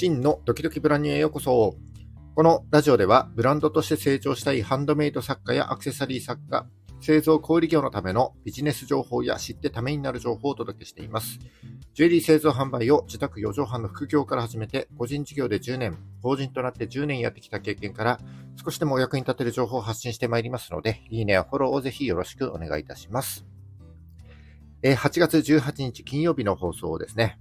真のドキドキブランニューへようこそ。このラジオではブランドとして成長したいハンドメイド作家やアクセサリー作家、製造小売業のためのビジネス情報や知ってためになる情報をお届けしています。ジュエリー製造販売を自宅4畳半の副業から始めて、個人事業で10年、法人となって10年やってきた経験から、少しでもお役に立てる情報を発信してまいりますので、いいねやフォローをぜひよろしくお願いいたします。8月18日金曜日の放送ですね。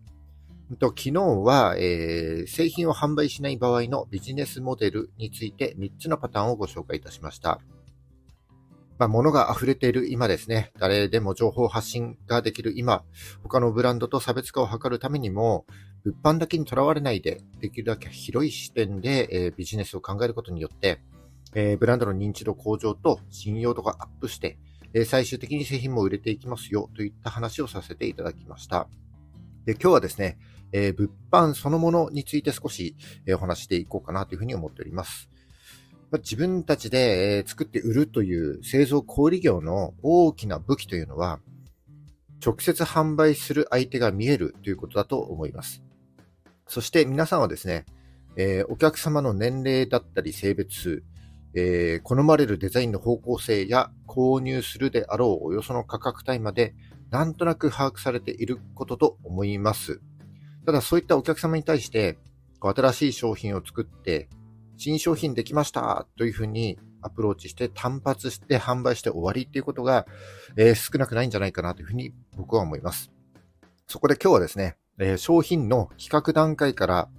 と昨日は、えー、製品を販売しない場合のビジネスモデルについて3つのパターンをご紹介いたしました。まあ、物が溢れている今ですね、誰でも情報発信ができる今、他のブランドと差別化を図るためにも、物販だけにとらわれないで、できるだけ広い視点で、えー、ビジネスを考えることによって、えー、ブランドの認知度向上と信用度がアップして、え、最終的に製品も売れていきますよといった話をさせていただきました。で今日はですね、えー、物販そのものについて少し、えー、お話していこうかなというふうに思っております。ま、自分たちで、えー、作って売るという製造小売業の大きな武器というのは、直接販売する相手が見えるということだと思います。そして皆さんはですね、えー、お客様の年齢だったり性別、えー、好まれるデザインの方向性や購入するであろうおよその価格帯までなんとなく把握されていることと思います。ただそういったお客様に対して、新しい商品を作って、新商品できましたというふうにアプローチして単発して販売して終わりっていうことが、えー、少なくないんじゃないかなというふうに僕は思います。そこで今日はですね、えー、商品の企画段階から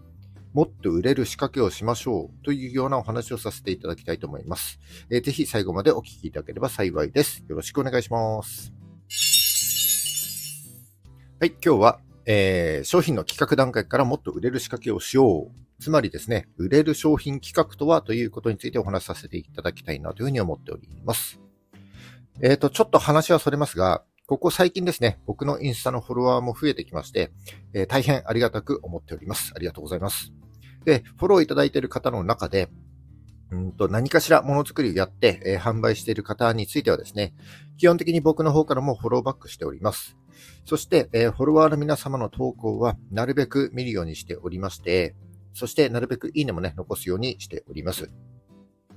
もっと売れる仕掛けをしましょうというようなお話をさせていただきたいと思います。えー、ぜひ最後までお聞きいただければ幸いです。よろしくお願いします。はい、今日はえー、商品の企画段階からもっと売れる仕掛けをしよう。つまりですね、売れる商品企画とはということについてお話しさせていただきたいなというふうに思っております。えっ、ー、と、ちょっと話はそれますが、ここ最近ですね、僕のインスタのフォロワーも増えてきまして、えー、大変ありがたく思っております。ありがとうございます。で、フォローいただいている方の中で、うんと何かしらものづくりをやって、えー、販売している方についてはですね、基本的に僕の方からもフォローバックしております。そして、えー、フォロワーの皆様の投稿はなるべく見るようにしておりまして、そしてなるべくいいねもね、残すようにしております。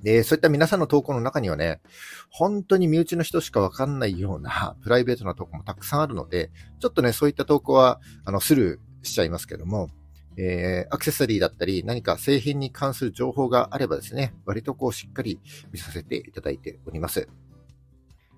で、そういった皆さんの投稿の中にはね、本当に身内の人しかわかんないような プライベートな投稿もたくさんあるので、ちょっとね、そういった投稿は、あの、スルーしちゃいますけども、えー、アクセサリーだったり、何か製品に関する情報があればですね、割とこうしっかり見させていただいております。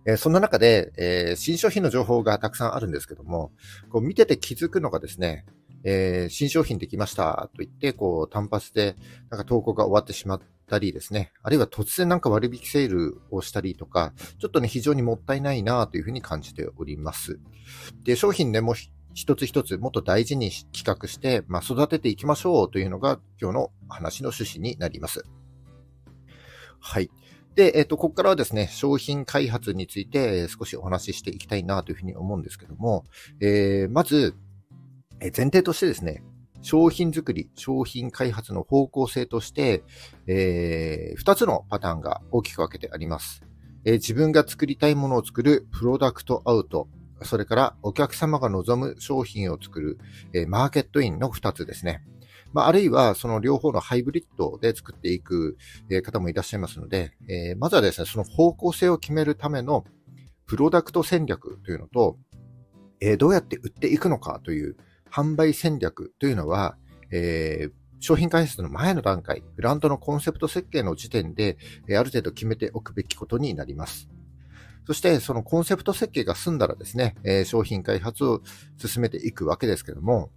えそんな中で、えー、新商品の情報がたくさんあるんですけども、こう見てて気づくのがですね、えー、新商品できましたと言って、こう単発でなんか投稿が終わってしまったりですね、あるいは突然なんか割引セールをしたりとか、ちょっとね、非常にもったいないなというふうに感じております。で、商品ね、もう一つ一つもっと大事に企画して、まあ、育てていきましょうというのが今日の話の趣旨になります。はい。で、えっ、と、ここからはですね、商品開発について少しお話ししていきたいなというふうに思うんですけども、えー、まず、前提としてですね、商品作り、商品開発の方向性として、えー、2つのパターンが大きく分けてあります。えー、自分が作りたいものを作るプロダクトアウト、それからお客様が望む商品を作る、えー、マーケットインの2つですね。まあ、あるいはその両方のハイブリッドで作っていく方もいらっしゃいますので、えー、まずはですね、その方向性を決めるためのプロダクト戦略というのと、えー、どうやって売っていくのかという販売戦略というのは、えー、商品開発の前の段階、ブランドのコンセプト設計の時点で、えある程度決めておくべきことになります。そして、そのコンセプト設計が済んだらですね、え商品開発を進めていくわけですけども、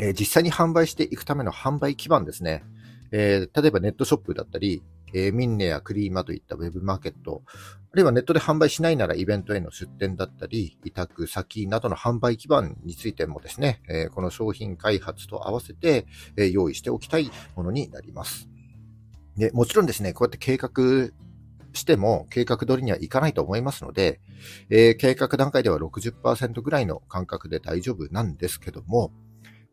え、実際に販売していくための販売基盤ですね。え、例えばネットショップだったり、えー、ミンネやクリーマといったウェブマーケット、あるいはネットで販売しないならイベントへの出店だったり、委託先などの販売基盤についてもですね、えー、この商品開発と合わせて、えー、用意しておきたいものになります。で、もちろんですね、こうやって計画しても計画通りにはいかないと思いますので、えー、計画段階では60%ぐらいの感覚で大丈夫なんですけども、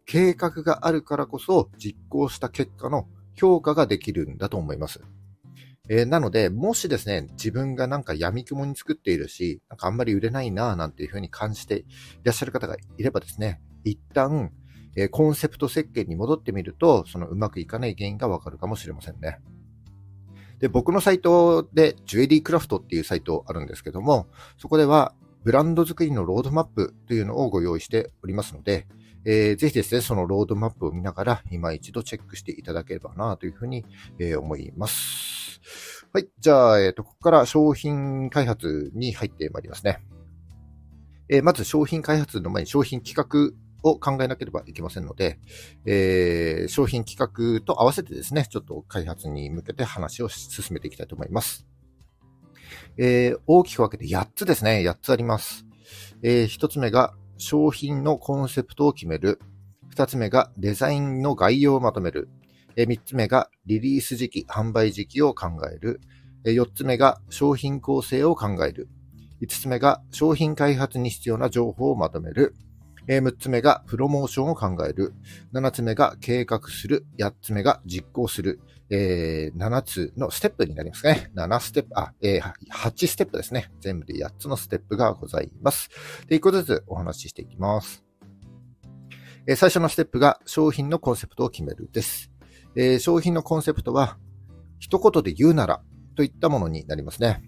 計画があるからこそ実行した結果の評価ができるんだと思います。えー、なので、もしですね、自分がなんか闇雲に作っているし、なんかあんまり売れないなぁなんていうふうに感じていらっしゃる方がいればですね、一旦、えー、コンセプト設計に戻ってみると、そのうまくいかない原因がわかるかもしれませんね。で、僕のサイトで、ジュエリークラフトっていうサイトあるんですけども、そこでは、ブランド作りのロードマップというのをご用意しておりますので、えー、ぜひですね、そのロードマップを見ながら、今一度チェックしていただければなというふうに、えー、思います。はい。じゃあ、えっ、ー、と、ここから商品開発に入ってまいりますね。えー、まず商品開発の前に商品企画を考えなければいけませんので、えー、商品企画と合わせてですね、ちょっと開発に向けて話を進めていきたいと思います。えー、大きく分けて8つですね。8つあります。えー、1つ目が商品のコンセプトを決める。2つ目がデザインの概要をまとめる。え、3つ目がリリース時期、販売時期を考える。え、4つ目が商品構成を考える。5つ目が商品開発に必要な情報をまとめる。え6つ目がプロモーションを考える。7つ目が計画する。8つ目が実行する。えー、7つのステップになりますね。7ステップ、あ、えー、8ステップですね。全部で8つのステップがございます。で、1個ずつお話ししていきます。えー、最初のステップが商品のコンセプトを決めるです。えー、商品のコンセプトは、一言で言うならといったものになりますね。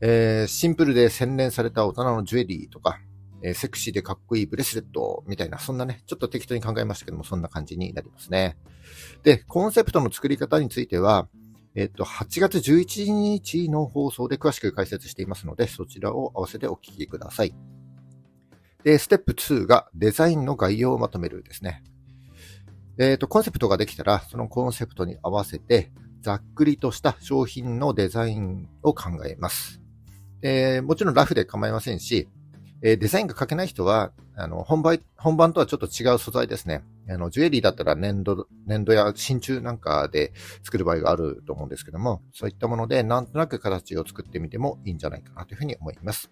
えー、シンプルで洗練された大人のジュエリーとか、えー、セクシーでかっこいいブレスレットみたいな、そんなね、ちょっと適当に考えましたけども、そんな感じになりますね。で、コンセプトの作り方については、えっと、8月11日の放送で詳しく解説していますので、そちらを合わせてお聞きください。で、ステップ2がデザインの概要をまとめるですね。えっ、と、コンセプトができたら、そのコンセプトに合わせて、ざっくりとした商品のデザインを考えます。えー、もちろんラフで構いませんし、えデザインが書けない人は、あの、本番、本番とはちょっと違う素材ですね。あの、ジュエリーだったら粘土、粘土や真鍮なんかで作る場合があると思うんですけども、そういったものでなんとなく形を作ってみてもいいんじゃないかなというふうに思います。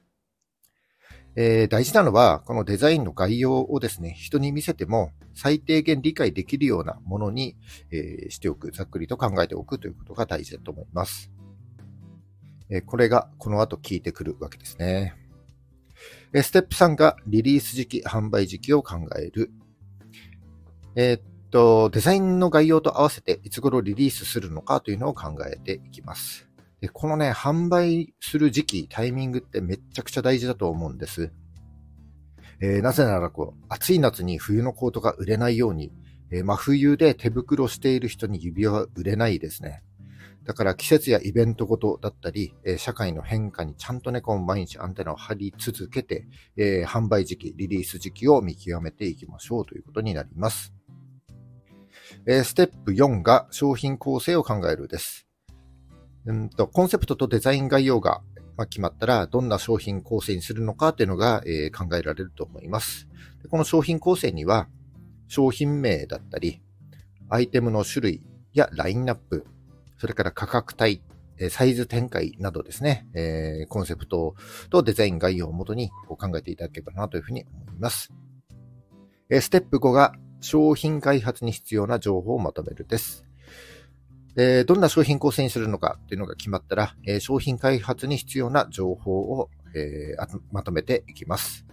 えー、大事なのは、このデザインの概要をですね、人に見せても最低限理解できるようなものに、えー、しておく、ざっくりと考えておくということが大事だと思います。えー、これがこの後聞いてくるわけですね。えステップ3がリリース時期、販売時期を考える。えー、っと、デザインの概要と合わせていつ頃リリースするのかというのを考えていきます。でこのね、販売する時期、タイミングってめっちゃくちゃ大事だと思うんです。えー、なぜならこう、暑い夏に冬のコートが売れないように、えー、真冬で手袋している人に指輪は売れないですね。だから季節やイベントごとだったり、え社会の変化にちゃんとね、こう毎日アンテナを張り続けて、えー、販売時期、リリース時期を見極めていきましょうということになります。えー、ステップ4が商品構成を考えるです。うんとコンセプトとデザイン概要が決まったら、どんな商品構成にするのかっていうのが、えー、考えられると思います。この商品構成には、商品名だったり、アイテムの種類やラインナップ、それから価格帯、サイズ展開などですね、えー、コンセプトとデザイン概要をもとに考えていただければなというふうに思います。えステップ5が商品開発に必要な情報をまとめるです。どんな商品構成にするのかっていうのが決まったらえ、商品開発に必要な情報をえまとめていきます。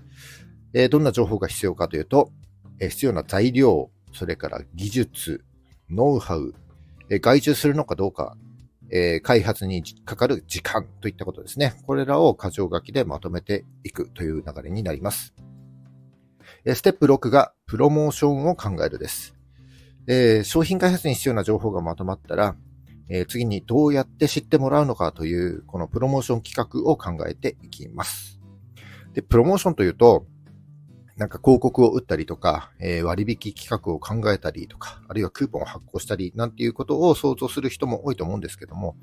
えどんな情報が必要かというとえ、必要な材料、それから技術、ノウハウ、え外注するのかどうか、え開発にかかる時間といったことですね。これらを箇条書きでまとめていくという流れになります。ステップ6がプロモーションを考えるです。え商品開発に必要な情報がまとまったら、え次にどうやって知ってもらうのかという、このプロモーション企画を考えていきます。で、プロモーションというと、なんか広告を打ったりとか、えー、割引企画を考えたりとか、あるいはクーポンを発行したりなんていうことを想像する人も多いと思うんですけども、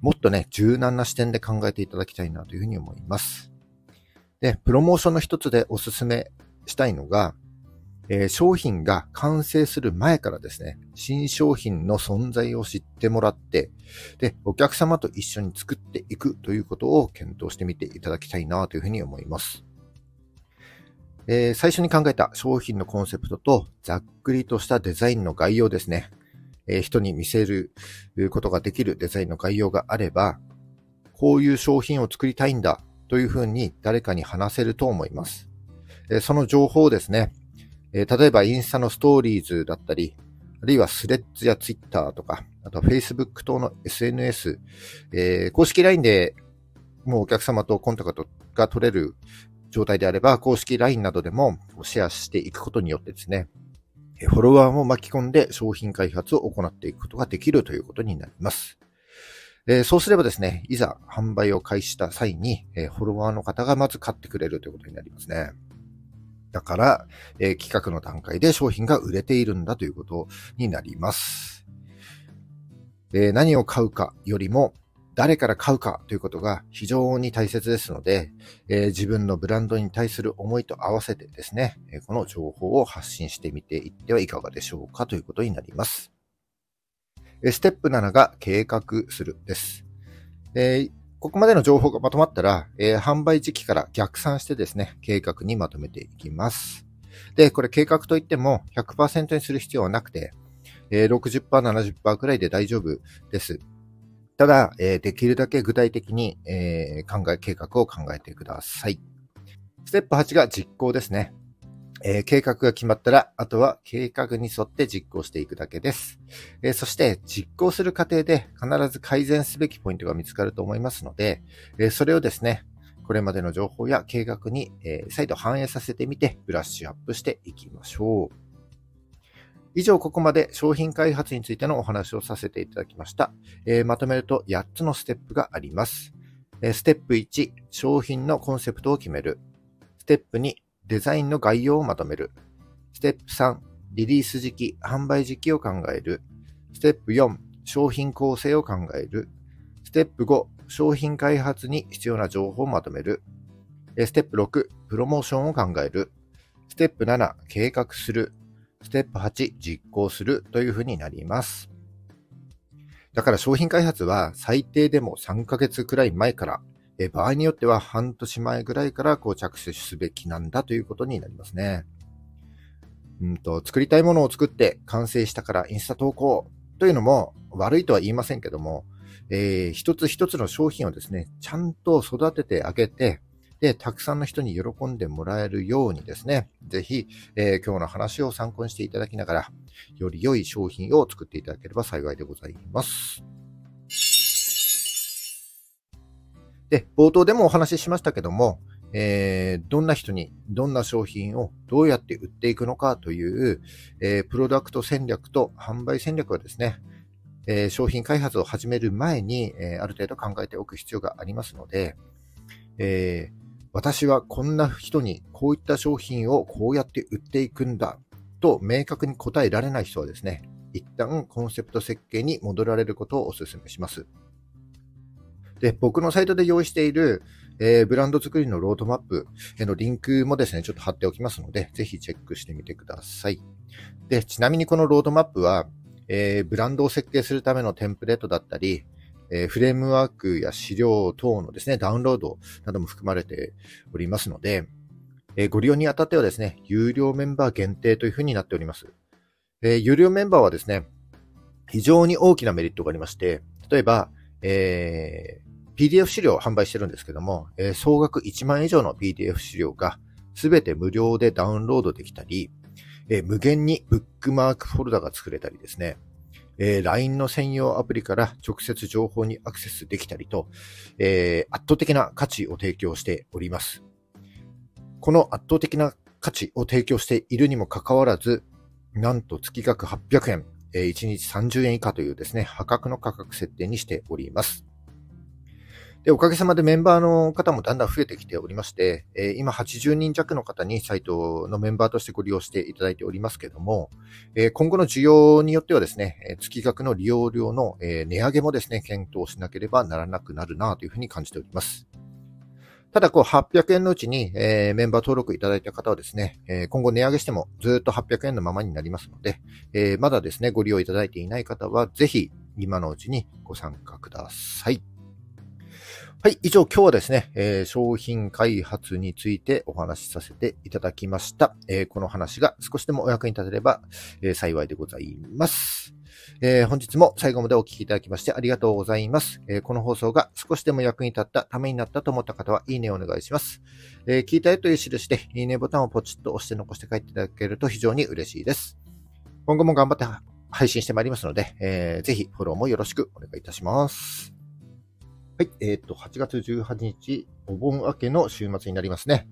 もっとね、柔軟な視点で考えていただきたいなというふうに思います。で、プロモーションの一つでおすすめしたいのが、えー、商品が完成する前からですね、新商品の存在を知ってもらって、で、お客様と一緒に作っていくということを検討してみていただきたいなというふうに思います。えー、最初に考えた商品のコンセプトとざっくりとしたデザインの概要ですね。えー、人に見せることができるデザインの概要があれば、こういう商品を作りたいんだというふうに誰かに話せると思います。えー、その情報をですね、えー、例えばインスタのストーリーズだったり、あるいはスレッズやツイッターとか、あとは Facebook 等の SNS、えー、公式 LINE でもうお客様とコンタクトが取れる状態であれば、公式 LINE などでもシェアしていくことによってですね、フォロワーも巻き込んで商品開発を行っていくことができるということになります。えー、そうすればですね、いざ販売を開始した際に、えー、フォロワーの方がまず買ってくれるということになりますね。だから、えー、企画の段階で商品が売れているんだということになります。え何を買うかよりも、誰から買うかということが非常に大切ですので、えー、自分のブランドに対する思いと合わせてですね、この情報を発信してみていってはいかがでしょうかということになります。ステップ7が計画するです。えー、ここまでの情報がまとまったら、えー、販売時期から逆算してですね、計画にまとめていきます。で、これ計画といっても100%にする必要はなくて、えー、60%、70%くらいで大丈夫です。ただ、えー、できるだけ具体的に、えー、考え、計画を考えてください。ステップ8が実行ですね。えー、計画が決まったら、あとは計画に沿って実行していくだけです。えー、そして実行する過程で必ず改善すべきポイントが見つかると思いますので、えー、それをですね、これまでの情報や計画に、え再度反映させてみてブラッシュアップしていきましょう。以上、ここまで商品開発についてのお話をさせていただきました。え、まとめると8つのステップがあります。え、ステップ1、商品のコンセプトを決める。ステップ2、デザインの概要をまとめる。ステップ3、リリース時期、販売時期を考える。ステップ4、商品構成を考える。ステップ5、商品開発に必要な情報をまとめる。ステップ6、プロモーションを考える。ステップ7、計画する。ステップ8、実行するというふうになります。だから商品開発は最低でも3ヶ月くらい前から、え場合によっては半年前ぐらいからこう着手すべきなんだということになりますね。うんと、作りたいものを作って完成したからインスタ投稿というのも悪いとは言いませんけども、えー、一つ一つの商品をですね、ちゃんと育ててあげて、で、たくさんの人に喜んでもらえるようにですね、ぜひ、えー、今日の話を参考にしていただきながら、より良い商品を作っていただければ幸いでございます。で、冒頭でもお話ししましたけども、えー、どんな人にどんな商品をどうやって売っていくのかという、えー、プロダクト戦略と販売戦略はですね、えー、商品開発を始める前に、えある程度考えておく必要がありますので、えー私はこんな人にこういった商品をこうやって売っていくんだと明確に答えられない人はですね、一旦コンセプト設計に戻られることをお勧めします。で、僕のサイトで用意している、えー、ブランド作りのロードマップへのリンクもですね、ちょっと貼っておきますので、ぜひチェックしてみてください。で、ちなみにこのロードマップは、えー、ブランドを設計するためのテンプレートだったり、えーフレームワークや資料等のですね、ダウンロードなども含まれておりますので、えご利用にあたってはですね、有料メンバー限定というふうになっております。え有料メンバーはですね、非常に大きなメリットがありまして、例えば、えー、PDF 資料を販売してるんですけども、えー、総額1万以上の PDF 資料がすべて無料でダウンロードできたり、えー、無限にブックマークフォルダが作れたりですね、えー、LINE の専用アプリから直接情報にアクセスできたりと、えー、圧倒的な価値を提供しております。この圧倒的な価値を提供しているにもかかわらず、なんと月額800円、えー、1日30円以下というですね、破格の価格設定にしております。で、おかげさまでメンバーの方もだんだん増えてきておりまして、えー、今80人弱の方にサイトのメンバーとしてご利用していただいておりますけども、えー、今後の需要によってはですね、月額の利用料の、えー、値上げもですね、検討しなければならなくなるなというふうに感じております。ただ、こう、800円のうちに、えー、メンバー登録いただいた方はですね、えー、今後値上げしてもずっと800円のままになりますので、えー、まだですね、ご利用いただいていない方は、ぜひ、今のうちにご参加ください。はい。以上、今日はですね、えー、商品開発についてお話しさせていただきました。えー、この話が少しでもお役に立てれば、えー、幸いでございます。えー、本日も最後までお聞きいただきましてありがとうございます、えー、この放送が少しでも役に立った、ためになったと思った方は、いいねをお願いします。えー、聞いたよという印で、いいねボタンをポチッと押して残して帰っていただけると非常に嬉しいです。今後も頑張って配信してまいりますので、えー、ぜひフォローもよろしくお願いいたします。はい、えっ、と、8月18日、お盆明けの週末になりますね。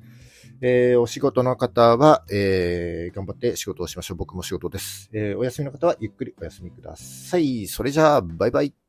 えー、お仕事の方は、えー、頑張って仕事をしましょう。僕も仕事です。えー、お休みの方はゆっくりお休みください。それじゃあ、バイバイ。